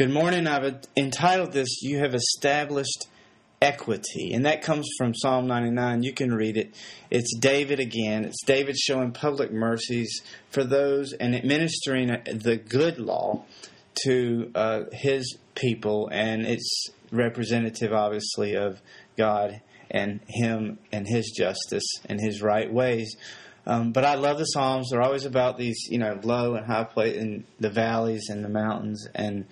Good morning. I've entitled this, You Have Established Equity. And that comes from Psalm 99. You can read it. It's David again. It's David showing public mercies for those and administering the good law to uh, his people. And it's representative, obviously, of God and Him and His justice and His right ways. Um, but I love the Psalms. They're always about these, you know, low and high place in the valleys and the mountains, and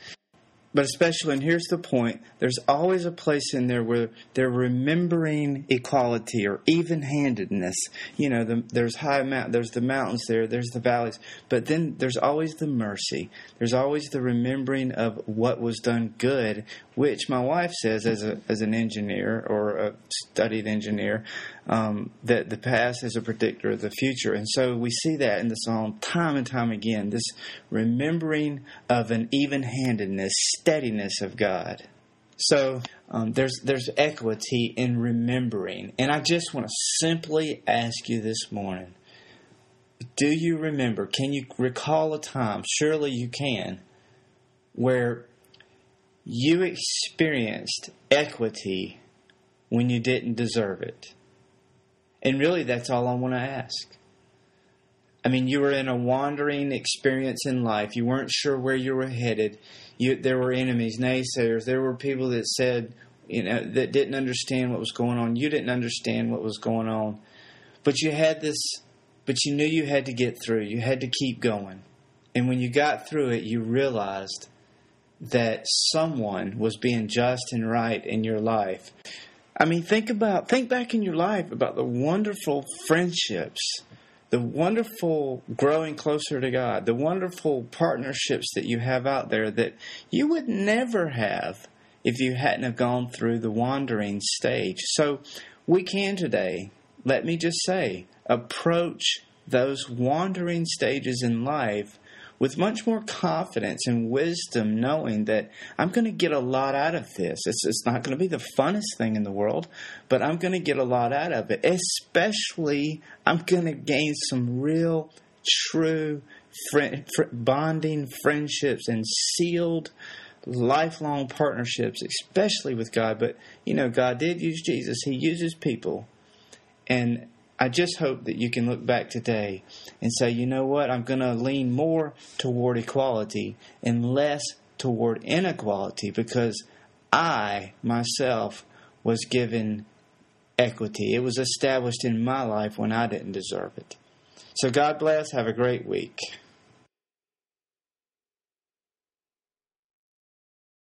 but especially, and here's the point there's always a place in there where they're remembering equality or even handedness. You know, the, there's high mount, there's the mountains there, there's the valleys, but then there's always the mercy. There's always the remembering of what was done good, which my wife says, as, a, as an engineer or a studied engineer, um, that the past is a predictor of the future. And so we see that in the psalm time and time again this remembering of an even handedness, steadiness of God. So um, there's there's equity in remembering, and I just want to simply ask you this morning: Do you remember? Can you recall a time? Surely you can, where you experienced equity when you didn't deserve it. And really, that's all I want to ask. I mean, you were in a wandering experience in life. You weren't sure where you were headed. You, there were enemies, naysayers. There were people that said, you know, that didn't understand what was going on. You didn't understand what was going on. But you had this, but you knew you had to get through. You had to keep going. And when you got through it, you realized that someone was being just and right in your life. I mean, think about think back in your life about the wonderful friendships, the wonderful growing closer to God, the wonderful partnerships that you have out there that you would never have if you hadn't have gone through the wandering stage. So we can today, let me just say, approach those wandering stages in life with much more confidence and wisdom, knowing that I'm going to get a lot out of this. It's, it's not going to be the funnest thing in the world, but I'm going to get a lot out of it. Especially, I'm going to gain some real, true friend, fr- bonding friendships and sealed lifelong partnerships, especially with God. But, you know, God did use Jesus, He uses people. And I just hope that you can look back today and say, you know what, I'm going to lean more toward equality and less toward inequality because I myself was given equity. It was established in my life when I didn't deserve it. So God bless. Have a great week.